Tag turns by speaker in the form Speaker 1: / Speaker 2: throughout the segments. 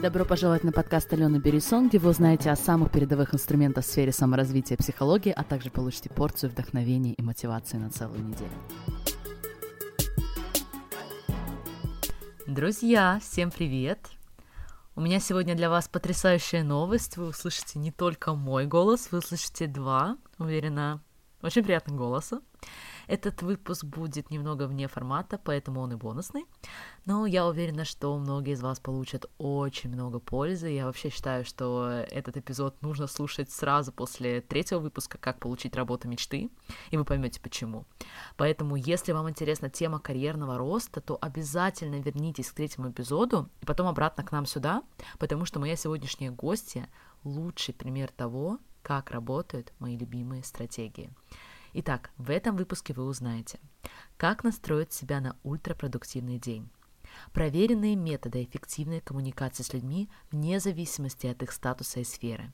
Speaker 1: Добро пожаловать на подкаст Алены Берисон, где вы узнаете о самых передовых инструментах в сфере саморазвития и психологии, а также получите порцию вдохновения и мотивации на целую неделю. Друзья, всем привет! У меня сегодня для вас потрясающая новость. Вы услышите не только мой голос, вы услышите два, уверена, очень приятных голоса. Этот выпуск будет немного вне формата, поэтому он и бонусный. Но я уверена, что многие из вас получат очень много пользы. Я вообще считаю, что этот эпизод нужно слушать сразу после третьего выпуска «Как получить работу мечты», и вы поймете почему. Поэтому, если вам интересна тема карьерного роста, то обязательно вернитесь к третьему эпизоду и потом обратно к нам сюда, потому что моя сегодняшняя гостья — лучший пример того, как работают мои любимые стратегии. Итак, в этом выпуске вы узнаете, как настроить себя на ультрапродуктивный день, проверенные методы эффективной коммуникации с людьми вне зависимости от их статуса и сферы,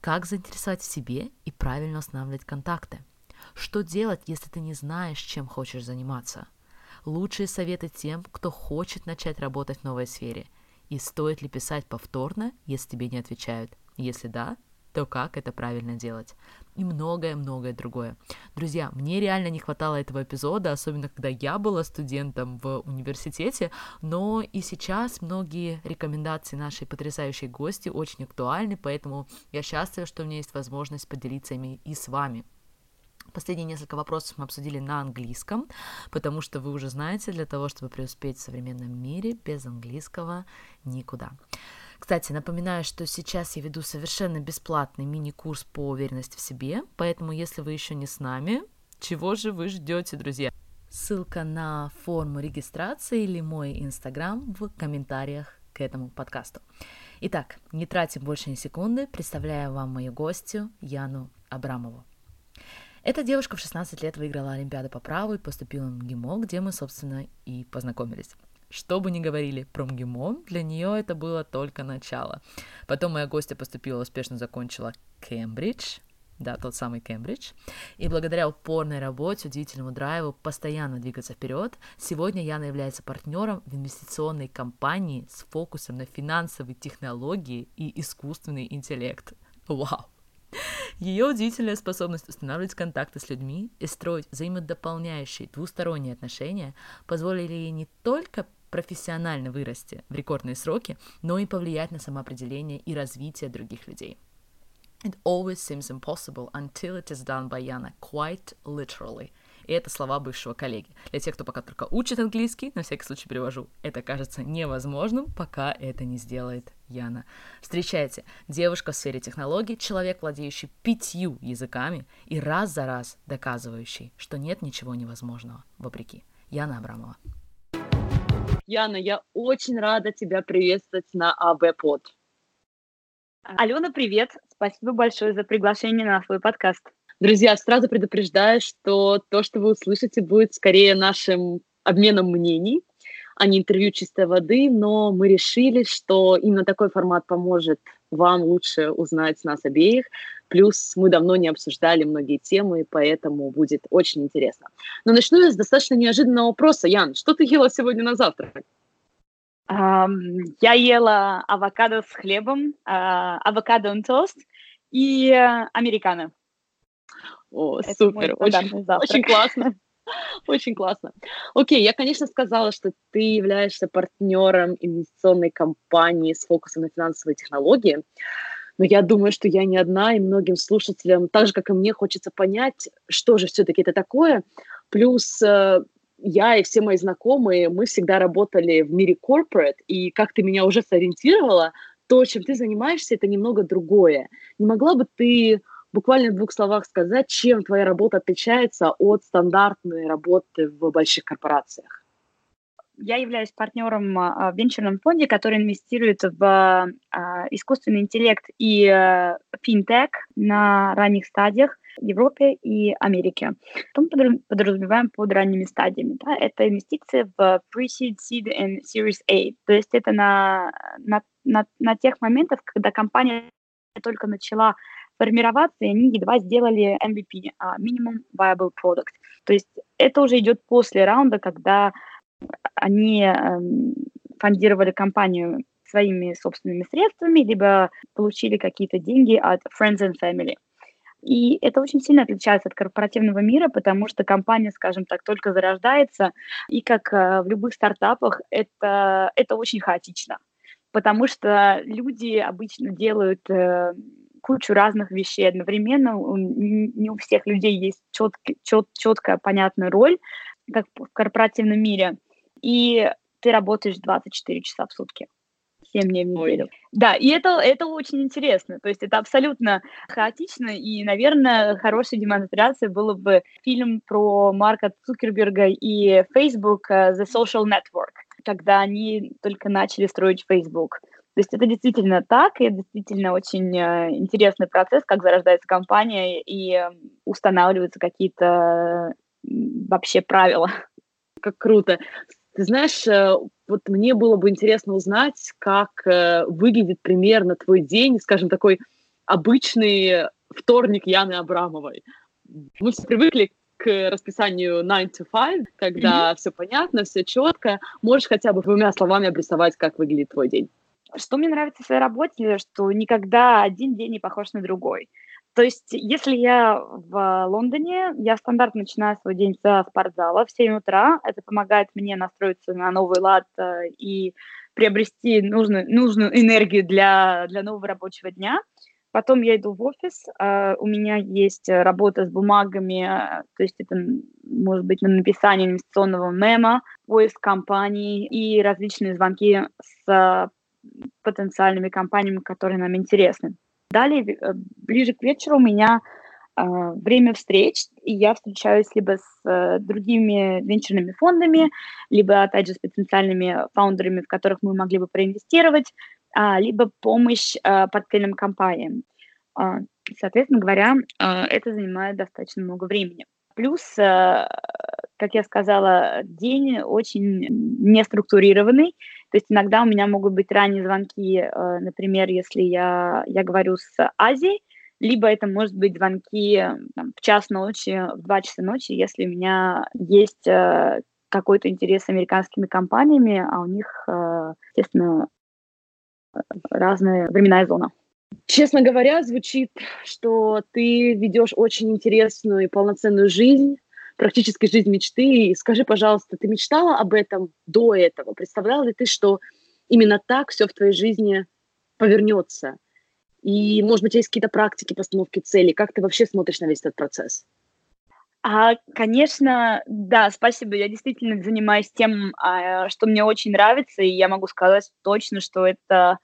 Speaker 1: как заинтересовать в себе и правильно устанавливать контакты, что делать, если ты не знаешь, чем хочешь заниматься, лучшие советы тем, кто хочет начать работать в новой сфере, и стоит ли писать повторно, если тебе не отвечают, если да, то как это правильно делать. И многое-многое другое. Друзья, мне реально не хватало этого эпизода, особенно когда я была студентом в университете, но и сейчас многие рекомендации нашей потрясающей гости очень актуальны, поэтому я счастлива, что у меня есть возможность поделиться ими и с вами. Последние несколько вопросов мы обсудили на английском, потому что вы уже знаете, для того, чтобы преуспеть в современном мире, без английского никуда. Кстати, напоминаю, что сейчас я веду совершенно бесплатный мини-курс по уверенности в себе, поэтому если вы еще не с нами, чего же вы ждете, друзья? Ссылка на форму регистрации или мой инстаграм в комментариях к этому подкасту. Итак, не тратим больше ни секунды, представляю вам мою гостью Яну Абрамову. Эта девушка в 16 лет выиграла Олимпиаду по праву и поступила в МГИМО, где мы, собственно, и познакомились. Что бы ни говорили про МГИМО, для нее это было только начало. Потом моя гостья поступила, успешно закончила Кембридж, да, тот самый Кембридж. И благодаря упорной работе, удивительному драйву, постоянно двигаться вперед, сегодня Яна является партнером в инвестиционной компании с фокусом на финансовые технологии и искусственный интеллект. Вау! Ее удивительная способность устанавливать контакты с людьми и строить взаимодополняющие двусторонние отношения позволили ей не только профессионально вырасти в рекордные сроки, но и повлиять на самоопределение и развитие других людей. It always seems impossible until it is done by Yana, quite literally. И это слова бывшего коллеги. Для тех, кто пока только учит английский, на всякий случай перевожу, это кажется невозможным, пока это не сделает Яна. Встречайте, девушка в сфере технологий, человек, владеющий пятью языками и раз за раз доказывающий, что нет ничего невозможного, вопреки. Яна Абрамова.
Speaker 2: Яна, я очень рада тебя приветствовать на АБ Под.
Speaker 3: Алена, привет! Спасибо большое за приглашение на свой подкаст.
Speaker 2: Друзья, сразу предупреждаю, что то, что вы услышите, будет скорее нашим обменом мнений, а не интервью чистой воды, но мы решили, что именно такой формат поможет вам лучше узнать нас обеих. Плюс мы давно не обсуждали многие темы, поэтому будет очень интересно. Но начну я с достаточно неожиданного вопроса. Ян, что ты ела сегодня на завтрак?
Speaker 3: Um, я ела авокадо с хлебом, uh, авокадо on тост и uh, американо.
Speaker 2: О, Это супер, очень, очень классно. Очень классно. Окей, я, конечно, сказала, что ты являешься партнером инвестиционной компании с фокусом на финансовые технологии, но я думаю, что я не одна, и многим слушателям, так же, как и мне, хочется понять, что же все-таки это такое. Плюс э, я и все мои знакомые, мы всегда работали в мире corporate, и как ты меня уже сориентировала, то, чем ты занимаешься, это немного другое. Не могла бы ты буквально в двух словах сказать, чем твоя работа отличается от стандартной работы в больших корпорациях?
Speaker 3: Я являюсь партнером а, в венчурном фонде, который инвестирует в а, искусственный интеллект и а, финтех на ранних стадиях Европе и Америке. Что мы подразумеваем под ранними стадиями? Да? Это инвестиции в pre-seed, seed and series A. То есть это на, на, на, на тех моментах, когда компания только начала формироваться, и они едва сделали MVP, Minimum Viable Product. То есть это уже идет после раунда, когда они эм, фондировали компанию своими собственными средствами, либо получили какие-то деньги от friends and family. И это очень сильно отличается от корпоративного мира, потому что компания, скажем так, только зарождается, и как э, в любых стартапах, это, это очень хаотично, потому что люди обычно делают э, кучу разных вещей одновременно, не у всех людей есть чет, чет, четкая, понятная роль, как в корпоративном мире, и ты работаешь 24 часа в сутки. 7 дней в неделю. Ой. Да, и это, это очень интересно. То есть это абсолютно хаотично, и, наверное, хорошей демонстрацией было бы фильм про Марка Цукерберга и Facebook uh, The Social Network, когда они только начали строить Facebook. То есть это действительно так, и это действительно очень э, интересный процесс, как зарождается компания и э, устанавливаются какие-то вообще правила.
Speaker 2: Как круто. Ты знаешь, э, вот мне было бы интересно узнать, как э, выглядит примерно твой день, скажем, такой обычный вторник Яны Абрамовой. Мы все привыкли к расписанию 9 to 5, когда mm-hmm. все понятно, все четко. Можешь хотя бы двумя словами обрисовать, как выглядит твой день?
Speaker 3: Что мне нравится в своей работе, что никогда один день не похож на другой. То есть, если я в Лондоне, я стандартно начинаю свой день со спортзала в 7 утра. Это помогает мне настроиться на новый лад э, и приобрести нужную, нужную энергию для, для нового рабочего дня. Потом я иду в офис, uh, у меня есть работа с бумагами, uh, то есть это может быть на написание инвестиционного мема, поиск компаний и различные звонки с потенциальными компаниями, которые нам интересны. Далее, э, ближе к вечеру у меня э, время встреч, и я встречаюсь либо с э, другими венчурными фондами, либо, опять же, с потенциальными фаундерами, в которых мы могли бы проинвестировать, э, либо помощь портфельным компаниям. Э, соответственно говоря, это занимает достаточно много времени. Плюс, как я сказала, день очень неструктурированный, то есть иногда у меня могут быть ранние звонки, э, например, если я, я говорю с Азией, либо это может быть звонки там, в час ночи, в два часа ночи, если у меня есть э, какой-то интерес с американскими компаниями, а у них, э, естественно, разная временная зона.
Speaker 2: Честно говоря, звучит, что ты ведешь очень интересную и полноценную жизнь, практически жизнь мечты. И скажи, пожалуйста, ты мечтала об этом до этого? Представляла ли ты, что именно так все в твоей жизни повернется? И, может быть, есть какие-то практики постановки целей? Как ты вообще смотришь на весь этот процесс?
Speaker 3: А, конечно, да, спасибо. Я действительно занимаюсь тем, а, что мне очень нравится, и я могу сказать точно, что это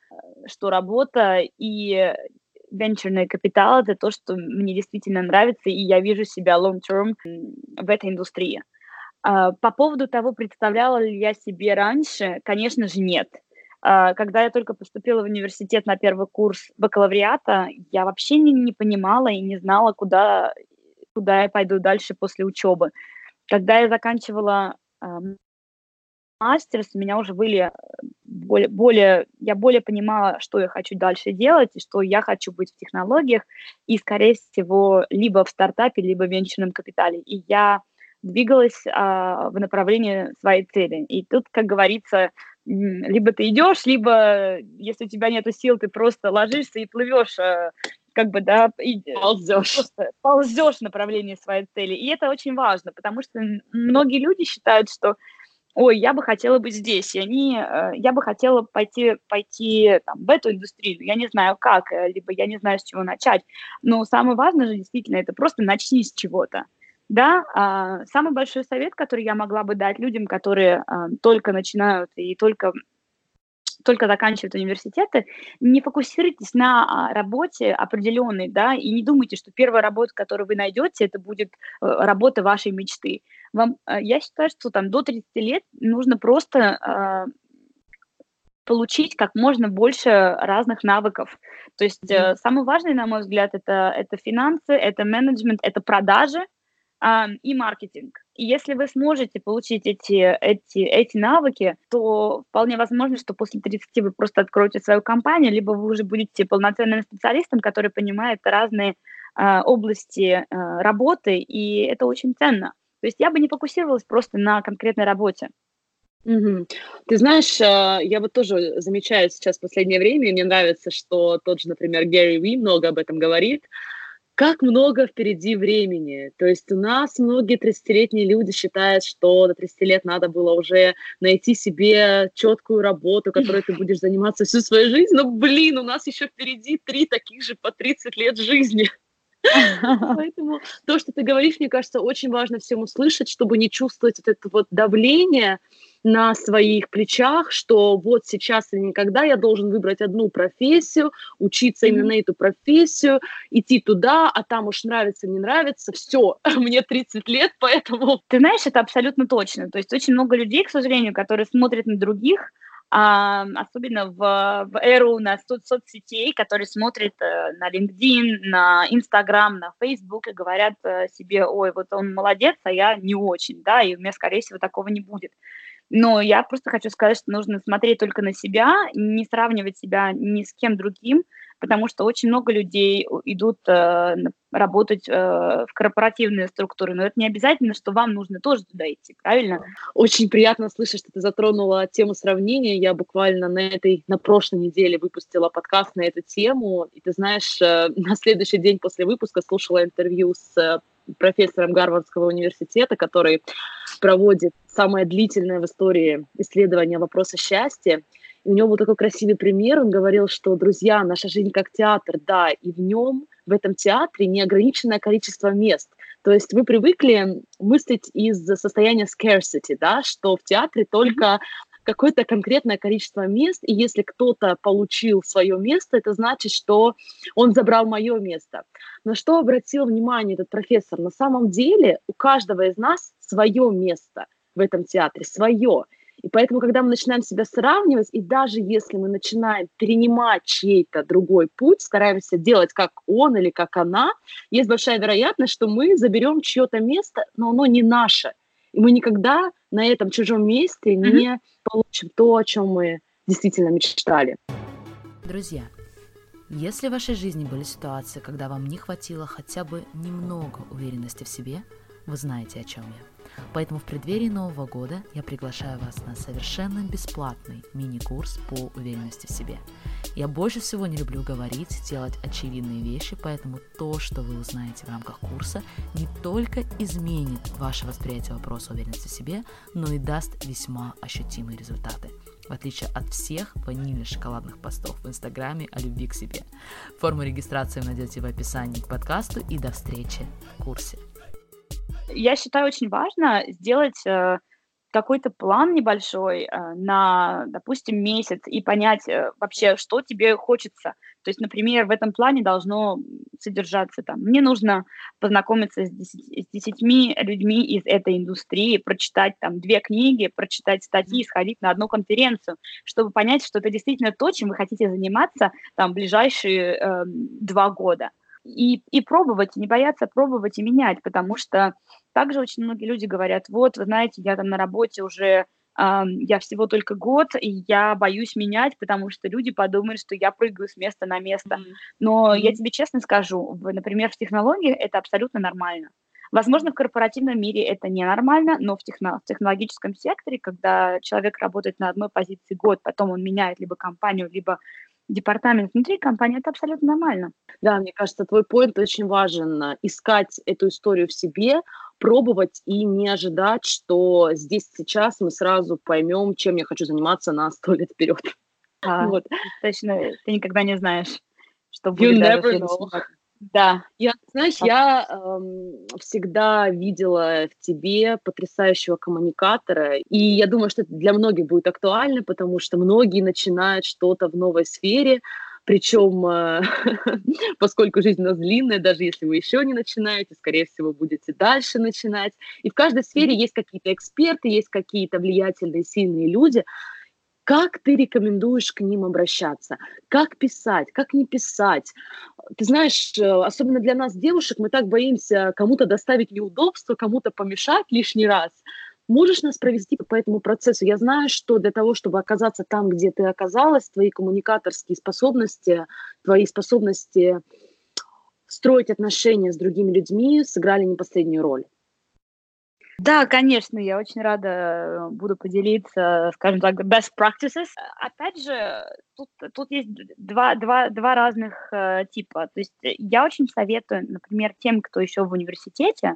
Speaker 3: что работа и венчурный капитал – это то, что мне действительно нравится, и я вижу себя long-term в этой индустрии. А, по поводу того, представляла ли я себе раньше, конечно же, нет. А, когда я только поступила в университет на первый курс бакалавриата, я вообще не, не понимала и не знала, куда, куда я пойду дальше после учебы. Когда я заканчивала мастерс, у меня уже были э, более, более, я более понимала, что я хочу дальше делать, и что я хочу быть в технологиях, и, скорее всего, либо в стартапе, либо в венчурном капитале. И я двигалась а, в направлении своей цели. И тут, как говорится, либо ты идешь, либо, если у тебя нет сил, ты просто ложишься и плывешь а, как бы, да, и ползешь. ползешь в направлении своей цели. И это очень важно, потому что многие люди считают, что ой, я бы хотела быть здесь, и они, э, я бы хотела пойти, пойти там, в эту индустрию, я не знаю как, э, либо я не знаю, с чего начать. Но самое важное же действительно это просто начни с чего-то. Да, а, самый большой совет, который я могла бы дать людям, которые а, только начинают и только только заканчивают университеты, не фокусируйтесь на а, работе определенной, да, и не думайте, что первая работа, которую вы найдете, это будет э, работа вашей мечты. Вам, э, я считаю, что там до 30 лет нужно просто э, получить как можно больше разных навыков. То есть mm-hmm. самое важное, на мой взгляд, это, это финансы, это менеджмент, это продажи, и маркетинг. И если вы сможете получить эти, эти, эти навыки, то вполне возможно, что после 30 вы просто откроете свою компанию, либо вы уже будете полноценным специалистом, который понимает разные э, области э, работы, и это очень ценно. То есть я бы не фокусировалась просто на конкретной работе.
Speaker 2: Мгм. Ты знаешь, а, я вот тоже замечаю сейчас в последнее время, и мне нравится, что тот же, например, Гэри Ви много об этом говорит, как много впереди времени. То есть у нас многие 30-летние люди считают, что до 30 лет надо было уже найти себе четкую работу, которой ты будешь заниматься всю свою жизнь. Но, блин, у нас еще впереди три таких же по 30 лет жизни. Поэтому то, что ты говоришь, мне кажется, очень важно всем услышать, чтобы не чувствовать вот это вот давление на своих плечах, что вот сейчас или никогда я должен выбрать одну профессию, учиться mm-hmm. именно на эту профессию, идти туда, а там уж нравится, не нравится, все, мне 30 лет, поэтому...
Speaker 3: Ты знаешь, это абсолютно точно. То есть очень много людей, к сожалению, которые смотрят на других, особенно в, в эру на со- соцсетей, которые смотрят э, на LinkedIn, на Instagram, на Facebook и говорят э, себе, ой, вот он молодец, а я не очень, да, и у меня, скорее всего, такого не будет. Но я просто хочу сказать, что нужно смотреть только на себя, не сравнивать себя ни с кем другим, потому что очень много людей идут э, работать э, в корпоративные структуры, но это не обязательно, что вам нужно тоже туда идти, правильно?
Speaker 2: Очень приятно слышать, что ты затронула тему сравнения. Я буквально на этой, на прошлой неделе выпустила подкаст на эту тему, и ты знаешь, э, на следующий день после выпуска слушала интервью с э, профессором Гарвардского университета, который проводит самое длительное в истории исследование вопроса счастья. И у него был такой красивый пример. Он говорил, что, друзья, наша жизнь как театр, да, и в нем, в этом театре неограниченное количество мест. То есть вы привыкли мыслить из состояния scarcity, да, что в театре только какое-то конкретное количество мест, и если кто-то получил свое место, это значит, что он забрал мое место. На что обратил внимание этот профессор? На самом деле у каждого из нас свое место в этом театре, свое. И поэтому, когда мы начинаем себя сравнивать, и даже если мы начинаем перенимать чей-то другой путь, стараемся делать как он или как она, есть большая вероятность, что мы заберем чье-то место, но оно не наше. И мы никогда на этом чужом месте mm-hmm. не получим то, о чем мы действительно мечтали.
Speaker 1: Друзья, если в вашей жизни были ситуации, когда вам не хватило хотя бы немного уверенности в себе, вы знаете, о чем я. Поэтому в преддверии Нового года я приглашаю вас на совершенно бесплатный мини-курс по уверенности в себе. Я больше всего не люблю говорить, делать очевидные вещи, поэтому то, что вы узнаете в рамках курса, не только изменит ваше восприятие вопроса уверенности в себе, но и даст весьма ощутимые результаты в отличие от всех ванильно-шоколадных постов в Инстаграме о любви к себе. Форму регистрации вы найдете в описании к подкасту и до встречи в курсе.
Speaker 3: Я считаю очень важно сделать э, какой-то план небольшой э, на, допустим, месяц и понять э, вообще, что тебе хочется. То есть, например, в этом плане должно содержаться там, мне нужно познакомиться с, десять, с десятьми людьми из этой индустрии, прочитать там две книги, прочитать статьи, сходить на одну конференцию, чтобы понять, что это действительно то, чем вы хотите заниматься там ближайшие э, два года и, и пробовать, не бояться пробовать и менять, потому что также очень многие люди говорят, вот, вы знаете, я там на работе уже, э, я всего только год, и я боюсь менять, потому что люди подумают, что я прыгаю с места на место. Mm-hmm. Но mm-hmm. я тебе честно скажу, например, в технологии это абсолютно нормально. Возможно, в корпоративном мире это ненормально, но в, техно- в технологическом секторе, когда человек работает на одной позиции год, потом он меняет либо компанию, либо департамент внутри компании, это абсолютно нормально.
Speaker 2: Да, мне кажется, твой поинт очень важен. Искать эту историю в себе, пробовать и не ожидать, что здесь сейчас мы сразу поймем, чем я хочу заниматься на сто лет вперед.
Speaker 3: А, вот. Точно, ты никогда не знаешь, что будет. You never know.
Speaker 2: Да, я, знаешь, я эм, всегда видела в тебе потрясающего коммуникатора, и я думаю, что это для многих будет актуально, потому что многие начинают что-то в новой сфере, причем, э, поскольку жизнь у нас длинная, даже если вы еще не начинаете, скорее всего, будете дальше начинать. И в каждой сфере есть какие-то эксперты, есть какие-то влиятельные, сильные люди, как ты рекомендуешь к ним обращаться? Как писать? Как не писать? Ты знаешь, э, особенно для нас, девушек, мы так боимся кому-то доставить неудобства, кому-то помешать лишний раз. Можешь нас провести по этому процессу? Я знаю, что для того, чтобы оказаться там, где ты оказалась, твои коммуникаторские способности, твои способности строить отношения с другими людьми сыграли не последнюю роль.
Speaker 3: Да, конечно, я очень рада э, буду поделиться, скажем так, best practices. Опять же, тут, тут есть два, два, два разных э, типа. То есть я очень советую, например, тем, кто еще в университете,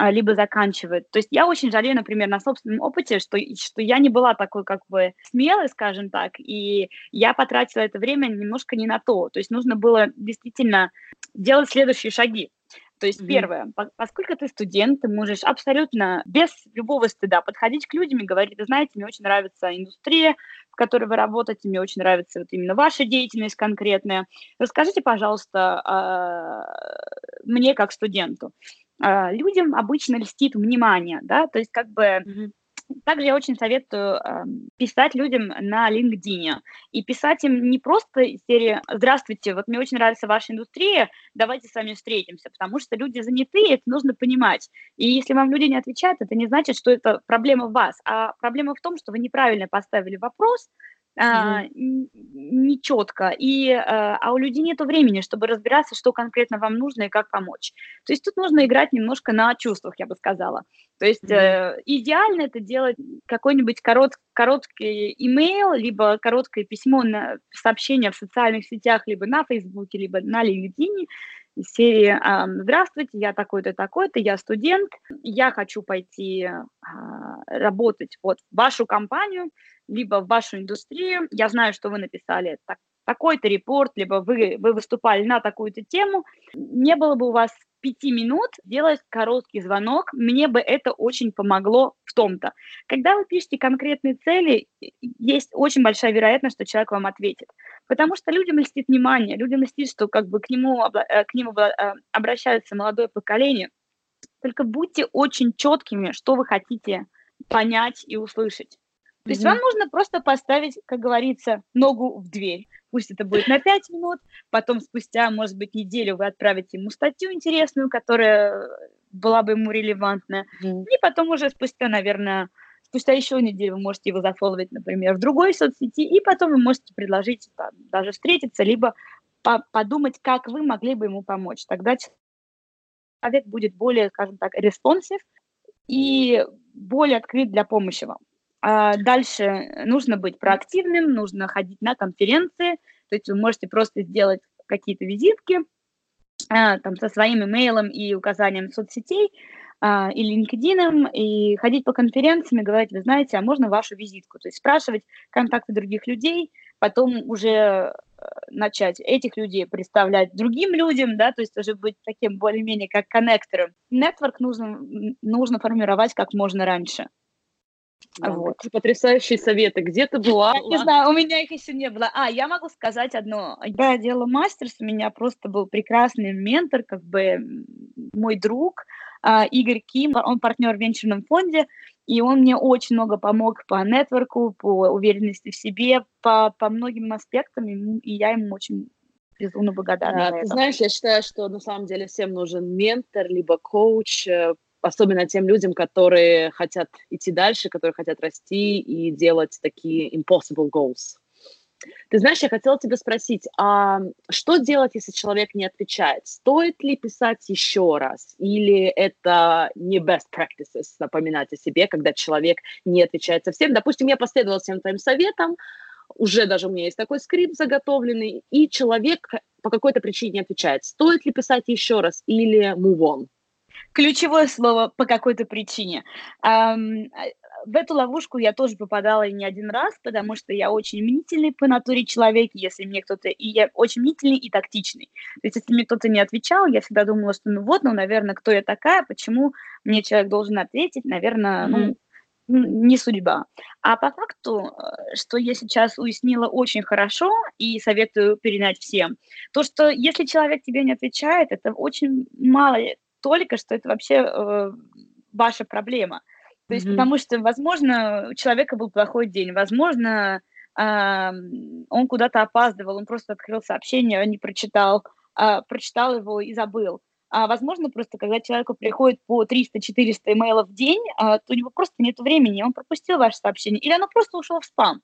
Speaker 3: э, либо заканчивает. То есть я очень жалею, например, на собственном опыте, что, что я не была такой как бы смелой, скажем так, и я потратила это время немножко не на то. То есть нужно было действительно делать следующие шаги. То есть, mm-hmm. первое, по- поскольку ты студент, ты можешь абсолютно без любого стыда подходить к людям и говорить, вы знаете, мне очень нравится индустрия, в которой вы работаете, мне очень нравится вот именно ваша деятельность конкретная. Расскажите, пожалуйста, э- мне как студенту. Э- людям обычно льстит внимание, да, то есть как бы... Mm-hmm также я очень советую э, писать людям на LinkedIn. И писать им не просто из серии «Здравствуйте, вот мне очень нравится ваша индустрия, давайте с вами встретимся», потому что люди заняты, это нужно понимать. И если вам люди не отвечают, это не значит, что это проблема в вас, а проблема в том, что вы неправильно поставили вопрос, а, нечетко, и, а, а у людей нет времени, чтобы разбираться, что конкретно вам нужно и как помочь. То есть тут нужно играть немножко на чувствах, я бы сказала. То есть mm-hmm. э, идеально это делать какой-нибудь корот, короткий имейл, либо короткое письмо, на сообщение в социальных сетях, либо на Фейсбуке, либо на LinkedIn, из серии «Здравствуйте, я такой-то, такой-то, я студент, я хочу пойти а, работать вот в вашу компанию, либо в вашу индустрию. Я знаю, что вы написали так, такой-то репорт, либо вы, вы выступали на такую-то тему. Не было бы у вас пяти минут делать короткий звонок, мне бы это очень помогло в том-то. Когда вы пишете конкретные цели, есть очень большая вероятность, что человек вам ответит. Потому что людям льстит внимание, людям льстит, что как бы к нему, э, к нему э, обращается молодое поколение. Только будьте очень четкими, что вы хотите понять и услышать. То есть вам нужно просто поставить, как говорится, ногу в дверь. Пусть это будет на 5 минут, потом спустя, может быть, неделю вы отправите ему статью интересную, которая была бы ему релевантна, mm и потом уже спустя, наверное, спустя еще неделю вы можете его зафоловать, например, в другой соцсети, и потом вы можете предложить там, даже встретиться, либо по подумать, как вы могли бы ему помочь. Тогда человек будет более, скажем так, responsive и более открыт для помощи вам. А дальше нужно быть проактивным, нужно ходить на конференции, то есть вы можете просто сделать какие-то визитки а, там, со своим имейлом и указанием соцсетей а, и LinkedIn, и ходить по конференциям и говорить, вы знаете, а можно вашу визитку? То есть спрашивать контакты других людей, потом уже э, начать этих людей представлять другим людям, да, то есть уже быть таким более-менее как коннектором. Нетворк нужно, нужно формировать как можно раньше.
Speaker 2: Да, вот. Потрясающие советы. Где ты была?
Speaker 3: Не знаю, у меня их еще не было. А, я могу сказать одно. Я делала мастерс, у меня просто был прекрасный ментор, как бы мой друг а, Игорь Ким, он партнер в венчурном фонде, и он мне очень много помог по нетворку, по уверенности в себе, по, по многим аспектам, и я ему очень безумно благодарна.
Speaker 2: Да, ты это. знаешь, я считаю, что на самом деле всем нужен ментор, либо коуч, э, особенно тем людям, которые хотят идти дальше, которые хотят расти и делать такие impossible goals. Ты знаешь, я хотела тебя спросить, а что делать, если человек не отвечает? Стоит ли писать еще раз? Или это не best practices напоминать о себе, когда человек не отвечает совсем? Допустим, я последовала всем твоим советам, уже даже у меня есть такой скрипт заготовленный, и человек по какой-то причине не отвечает. Стоит ли писать еще раз или move on?
Speaker 3: Ключевое слово по какой-то причине. В эту ловушку я тоже попадала не один раз, потому что я очень мнительный по натуре человек, если мне кто-то... И я очень мнительный и тактичный. То есть если мне кто-то не отвечал, я всегда думала, что ну вот, ну, наверное, кто я такая, почему мне человек должен ответить, наверное, ну, не судьба. А по факту, э, что я сейчас уяснила очень хорошо и советую перенять всем, то, что если человек тебе не отвечает, это очень мало только, что это вообще э, ваша проблема. То есть, mm-hmm. потому что, возможно, у человека был плохой день, возможно, э, он куда-то опаздывал, он просто открыл сообщение, не прочитал, э, прочитал его и забыл. А возможно, просто когда человеку приходит по 300-400 имейлов в день, э, то у него просто нет времени, он пропустил ваше сообщение, или оно просто ушло в спам.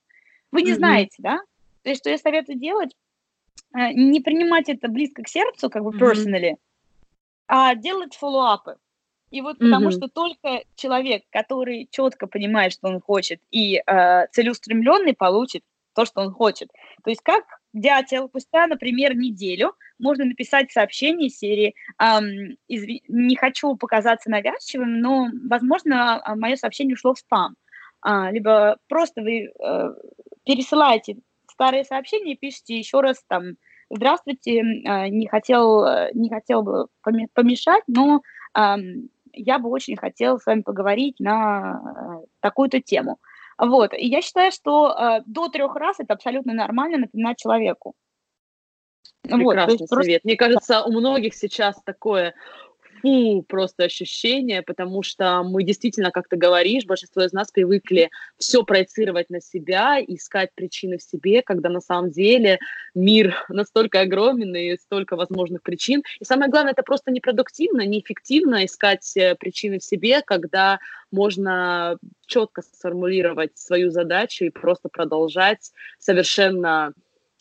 Speaker 3: Вы не mm-hmm. знаете, да? То есть, что я советую делать, э, не принимать это близко к сердцу, как бы personally, mm-hmm а делать фоллоуапы. И вот потому mm-hmm. что только человек, который четко понимает, что он хочет, и э, целеустремленный получит то, что он хочет. То есть как дятел, спустя, например, неделю можно написать сообщение серии эм, изв... «Не хочу показаться навязчивым, но, возможно, а, мое сообщение ушло в спам». А, либо просто вы э, пересылаете старые сообщения и пишите еще раз там «Здравствуйте, э, не хотел, не хотел бы помешать, но э, я бы очень хотел с вами поговорить на э, такую-то тему». Вот. И я считаю, что э, до трех раз это абсолютно нормально напоминать человеку.
Speaker 2: Прекрасный вот, совет. Просто... Мне кажется, у многих сейчас такое фу, просто ощущение, потому что мы действительно, как ты говоришь, большинство из нас привыкли все проецировать на себя, искать причины в себе, когда на самом деле мир настолько огромен и столько возможных причин. И самое главное, это просто непродуктивно, неэффективно искать э, причины в себе, когда можно четко сформулировать свою задачу и просто продолжать совершенно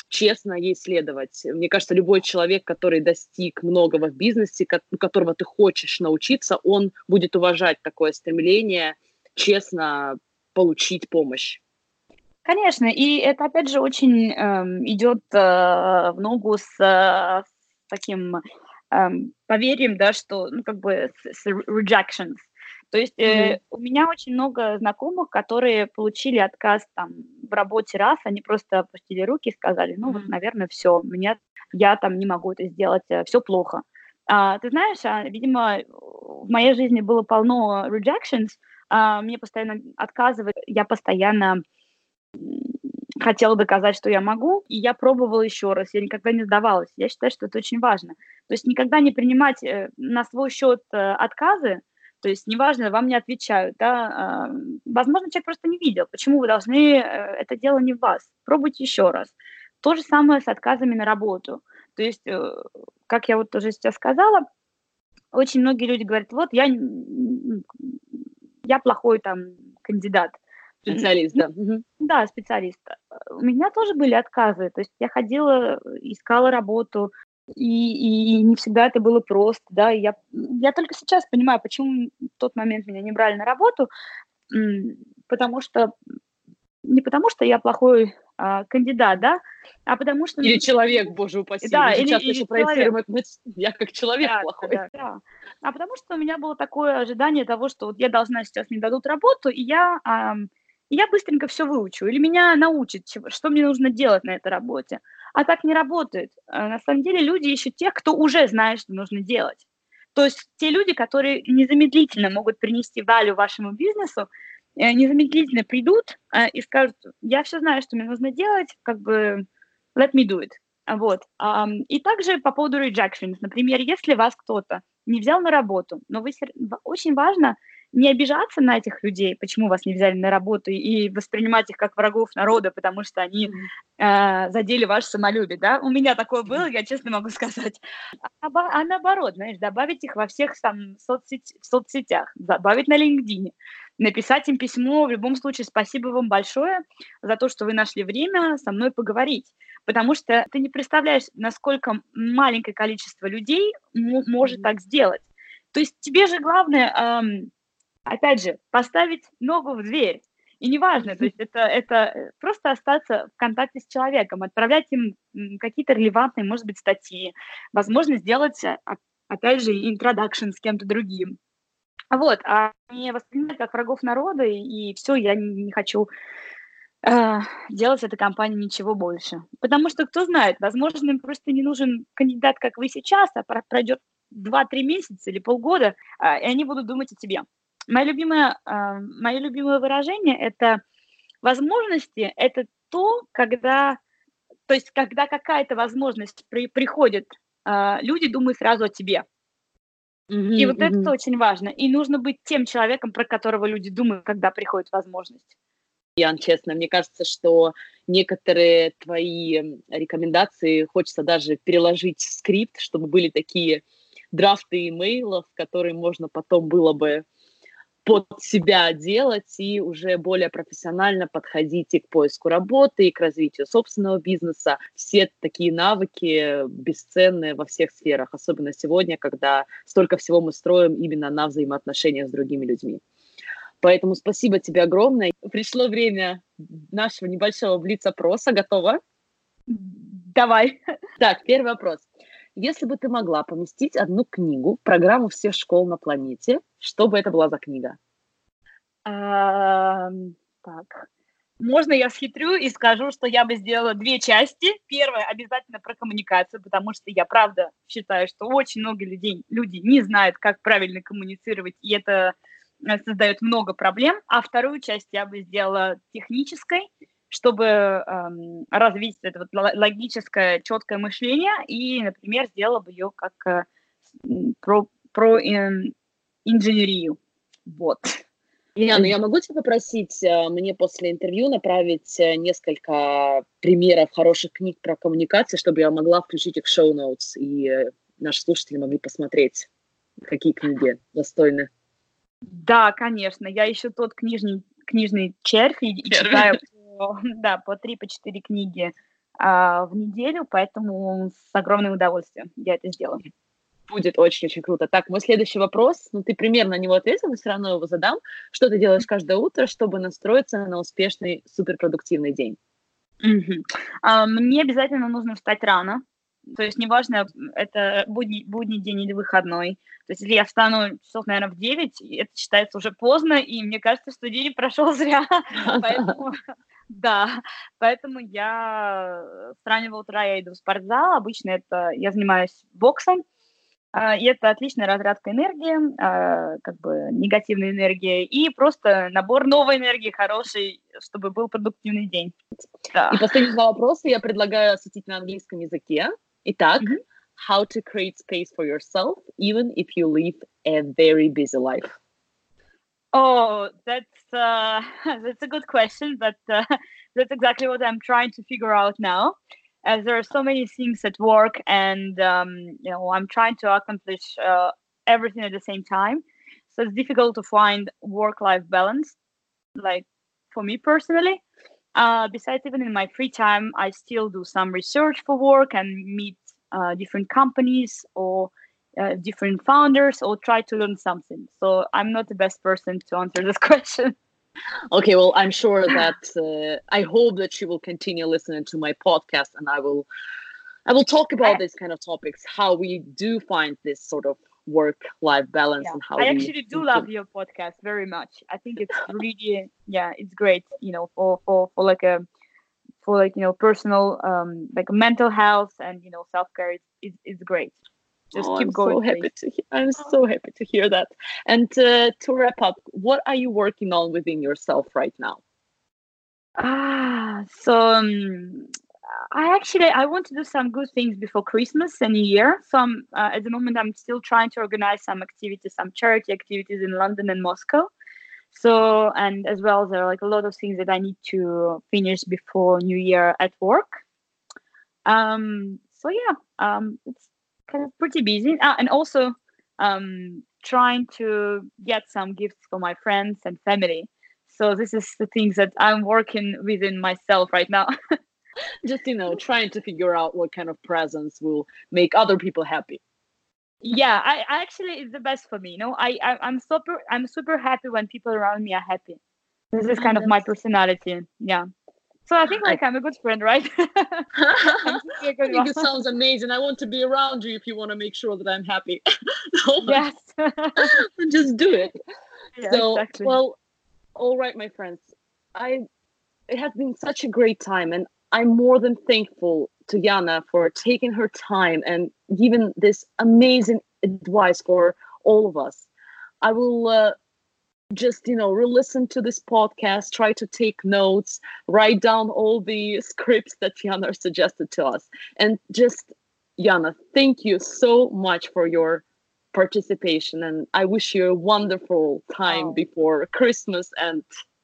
Speaker 2: честно ей следовать. Мне кажется, любой человек, который достиг многого в бизнесе, которого ты хочешь научиться, он будет уважать такое стремление честно получить помощь.
Speaker 3: Конечно, и это опять же очень эм, э, идет э, в ногу с, э, с таким э, поверьем, да, что, ну, как бы с, с rejections, то есть mm-hmm. э, у меня очень много знакомых, которые получили отказ там в работе раз, они просто опустили руки и сказали, ну mm-hmm. вот, наверное, все, меня, я там не могу это сделать, э, все плохо. А, ты знаешь, а, видимо, в моей жизни было полно rejections, а, мне постоянно отказывают, я постоянно хотела доказать, что я могу, и я пробовала еще раз, я никогда не сдавалась. Я считаю, что это очень важно. То есть никогда не принимать э, на свой счет э, отказы, то есть неважно, вам не отвечают, да, а, возможно, человек просто не видел, почему вы должны, э, это дело не в вас, пробуйте еще раз. То же самое с отказами на работу. То есть, э, как я вот тоже сейчас сказала, очень многие люди говорят, вот я, я плохой там кандидат.
Speaker 2: Специалист, да.
Speaker 3: Да, специалист. У меня тоже были отказы. То есть я ходила, искала работу, и, и не всегда это было просто, да, я, я только сейчас понимаю, почему в тот момент меня не брали на работу, потому что, не потому что я плохой а, кандидат, да, а потому что...
Speaker 2: Или человек, боже упаси,
Speaker 3: да, или, часто или
Speaker 2: проецируем, я как человек да, плохой.
Speaker 3: Да, да. А потому что у меня было такое ожидание того, что вот я должна сейчас, мне дадут работу, и я, а, я быстренько все выучу, или меня научат, что мне нужно делать на этой работе. А так не работает. А на самом деле люди ищут тех, кто уже знает, что нужно делать. То есть те люди, которые незамедлительно могут принести value вашему бизнесу, э, незамедлительно придут э, и скажут, я все знаю, что мне нужно делать, как бы let me do it. Вот. И также по поводу rejections. Например, если вас кто-то не взял на работу, но вы очень важно не обижаться на этих людей, почему вас не взяли на работу, и воспринимать их как врагов народа, потому что они э, задели ваше самолюбие, да? У меня такое было, я честно могу сказать. А, а наоборот, знаешь, добавить их во всех там соцсеть, соцсетях, добавить на LinkedIn, написать им письмо, в любом случае спасибо вам большое за то, что вы нашли время со мной поговорить, потому что ты не представляешь, насколько маленькое количество людей может так сделать. То есть тебе же главное эм, опять же, поставить ногу в дверь. И неважно, то есть это, это просто остаться в контакте с человеком, отправлять им какие-то релевантные, может быть, статьи, возможно, сделать, а, опять же, introduction с кем-то другим. Вот, а не воспринимать как врагов народа, и, и все, я не, не хочу э, делать этой компании ничего больше. Потому что, кто знает, возможно, им просто не нужен кандидат, как вы сейчас, а пройдет 2-3 месяца или полгода, э, и они будут думать о тебе. Мое любимое, э, мое любимое выражение – это возможности – это то, когда, то есть когда какая-то возможность при, приходит, э, люди думают сразу о тебе. Mm-hmm, и вот mm-hmm. это очень важно. И нужно быть тем человеком, про которого люди думают, когда приходит возможность.
Speaker 2: Ян, честно, мне кажется, что некоторые твои рекомендации хочется даже переложить в скрипт, чтобы были такие драфты имейлов, которые можно потом было бы под себя делать и уже более профессионально подходить и к поиску работы, и к развитию собственного бизнеса. Все такие навыки бесценные во всех сферах, особенно сегодня, когда столько всего мы строим именно на взаимоотношениях с другими людьми. Поэтому спасибо тебе огромное. Пришло время нашего небольшого блиц-опроса. Готова?
Speaker 3: Давай.
Speaker 2: Так, первый вопрос. Если бы ты могла поместить одну книгу программу всех школ на планете, что бы это была за книга?
Speaker 3: А, так. Можно я схитрю и скажу, что я бы сделала две части. Первая обязательно про коммуникацию, потому что я правда считаю, что очень много людей, люди не знают, как правильно коммуницировать, и это э, создает много проблем. А вторую часть я бы сделала технической, чтобы эм, развить это вот логическое, четкое мышление, и, например, сделала бы ее как э, про, про э, инженерию. Вот.
Speaker 2: Яна, я могу тебя попросить э, мне после интервью направить э, несколько примеров хороших книг про коммуникации, чтобы я могла включить их в шоу-ноутс, и э, наши слушатели могли посмотреть, какие книги достойны.
Speaker 3: Да, конечно. Я еще тот книжный, книжный червь и, и читаю да, по 3-4 по книги а, в неделю, поэтому с огромным удовольствием я это сделаю.
Speaker 2: Будет очень-очень круто. Так, мой следующий вопрос, ну ты примерно на него ответил, но все равно его задам. Что ты делаешь каждое утро, чтобы настроиться на успешный, суперпродуктивный день?
Speaker 3: Угу. А, мне обязательно нужно встать рано, то есть неважно, это будний, будний день или выходной. То есть если я встану часов, наверное, в 9, это считается уже поздно, и мне кажется, что день прошел зря. Поэтому да, поэтому я с раннего утра я иду в спортзал. Обычно это я занимаюсь боксом, а, и это отличная разрядка энергии, а, как бы негативной энергии, и просто набор новой энергии хороший, чтобы был продуктивный день.
Speaker 2: Да. И последний два вопроса я предлагаю осветить на английском языке. Итак, mm-hmm. how to create space for yourself, even if you live a very busy life.
Speaker 3: Oh, that's uh, that's a good question, but uh, that's exactly what I'm trying to figure out now. As there are so many things at work, and um, you know, I'm trying to accomplish uh, everything at the same time. So it's difficult to find work-life balance. Like for me personally, uh, besides even in my free time, I still do some research for work and meet uh, different companies or uh, different founders or try to learn something. So I'm not the best person to answer this question.
Speaker 2: Okay, well, I'm sure that uh, I hope that she will continue listening to my podcast, and I will, I will talk about these kind of topics, how we do find this sort of work-life balance, yeah. and how
Speaker 3: I actually do love your podcast very much. I think it's really, yeah, it's great. You know, for for for like a for like you know personal um like mental health and you know self-care it's, it's great
Speaker 2: just oh, keep I'm going. So happy to hear, I'm so happy to hear that. And uh, to wrap up, what are you working on within yourself right now?
Speaker 3: Ah, so um, I actually I want to do some good things before Christmas and New Year. So I'm, uh, at the moment I'm still trying to organize some activities, some charity activities in London and Moscow. So and as well there are like a lot of things that I need to finish before New Year at work. Um, so yeah, um, it's kind of pretty busy. Uh, and also um, trying to get some gifts for my friends and family. So this is the things that i'm working within myself right now.
Speaker 2: Just you know trying to figure out what kind of presents will make other people happy.
Speaker 3: Yeah I, I actually it's the best for me you know? I, I i'm super i'm super happy when people around me are happy. This is kind of my personality yeah so I think like I, am a good friend, right?
Speaker 2: I think it sounds amazing. I want to be around you if you want to make sure that I'm happy.
Speaker 3: yes.
Speaker 2: just do it. Yeah, so exactly. well, all right, my friends. I it has been such a great time and I'm more than thankful to Yana for taking her time and giving this amazing advice for all of us. I will uh, just you know re-listen to this podcast try to take notes write down all the scripts that Yana suggested to us. And just Yana thank you so much for your participation and I wish you a wonderful time oh. before Christmas and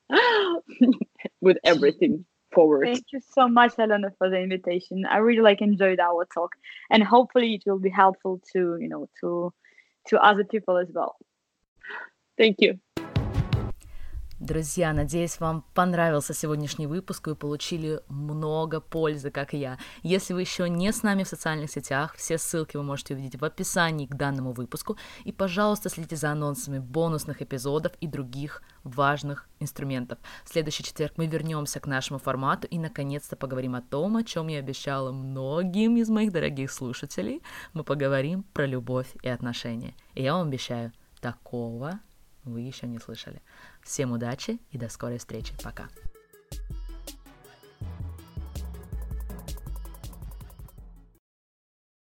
Speaker 2: with everything forward.
Speaker 3: Thank you so much Helena for the invitation. I really like enjoyed our talk and hopefully it will be helpful to you know to to other people as well.
Speaker 2: Thank you
Speaker 1: Друзья, надеюсь, вам понравился сегодняшний выпуск, и вы получили много пользы, как и я. Если вы еще не с нами в социальных сетях, все ссылки вы можете увидеть в описании к данному выпуску. И, пожалуйста, следите за анонсами бонусных эпизодов и других важных инструментов. В следующий четверг мы вернемся к нашему формату и, наконец-то, поговорим о том, о чем я обещала многим из моих дорогих слушателей. Мы поговорим про любовь и отношения. И я вам обещаю, такого вы еще не слышали. Всем удачи и до скорой встречи. Пока.